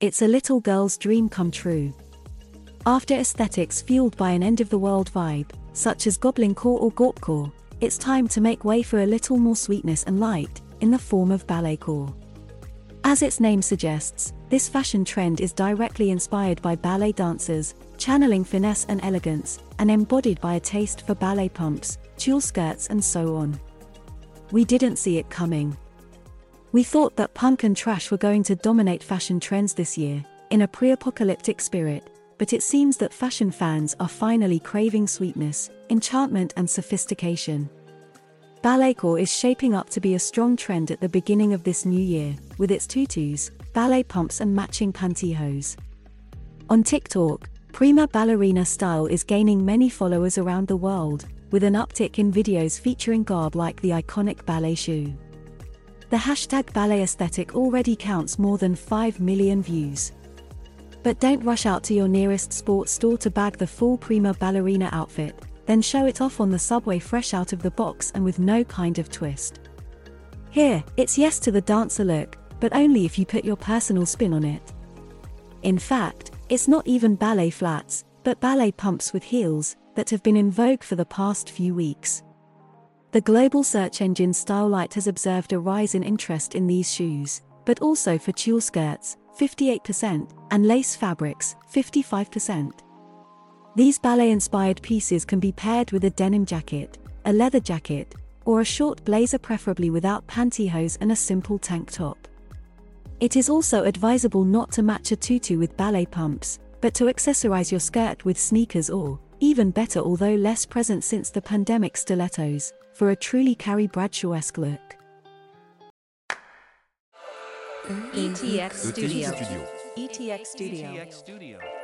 It's a little girl's dream come true. After aesthetics fueled by an end of the world vibe, such as goblincore or gorpcore, it's time to make way for a little more sweetness and light, in the form of balletcore. As its name suggests, this fashion trend is directly inspired by ballet dancers, channeling finesse and elegance, and embodied by a taste for ballet pumps, tulle skirts, and so on. We didn't see it coming. We thought that punk and trash were going to dominate fashion trends this year, in a pre apocalyptic spirit, but it seems that fashion fans are finally craving sweetness, enchantment, and sophistication. Balletcore is shaping up to be a strong trend at the beginning of this new year, with its tutus, ballet pumps, and matching pantyhose. On TikTok, prima ballerina style is gaining many followers around the world, with an uptick in videos featuring garb like the iconic ballet shoe. The hashtag ballet aesthetic already counts more than 5 million views. But don't rush out to your nearest sports store to bag the full prima ballerina outfit, then show it off on the subway fresh out of the box and with no kind of twist. Here, it's yes to the dancer look, but only if you put your personal spin on it. In fact, it's not even ballet flats, but ballet pumps with heels, that have been in vogue for the past few weeks. The global search engine Stylight has observed a rise in interest in these shoes, but also for tulle skirts, 58%, and lace fabrics, 55%. These ballet inspired pieces can be paired with a denim jacket, a leather jacket, or a short blazer, preferably without pantyhose and a simple tank top. It is also advisable not to match a tutu with ballet pumps, but to accessorize your skirt with sneakers or, even better, although less present since the pandemic, stilettos, for a truly Carrie Bradshaw esque look. ETX Studio. Studio. ETX Studio. ETX Studio.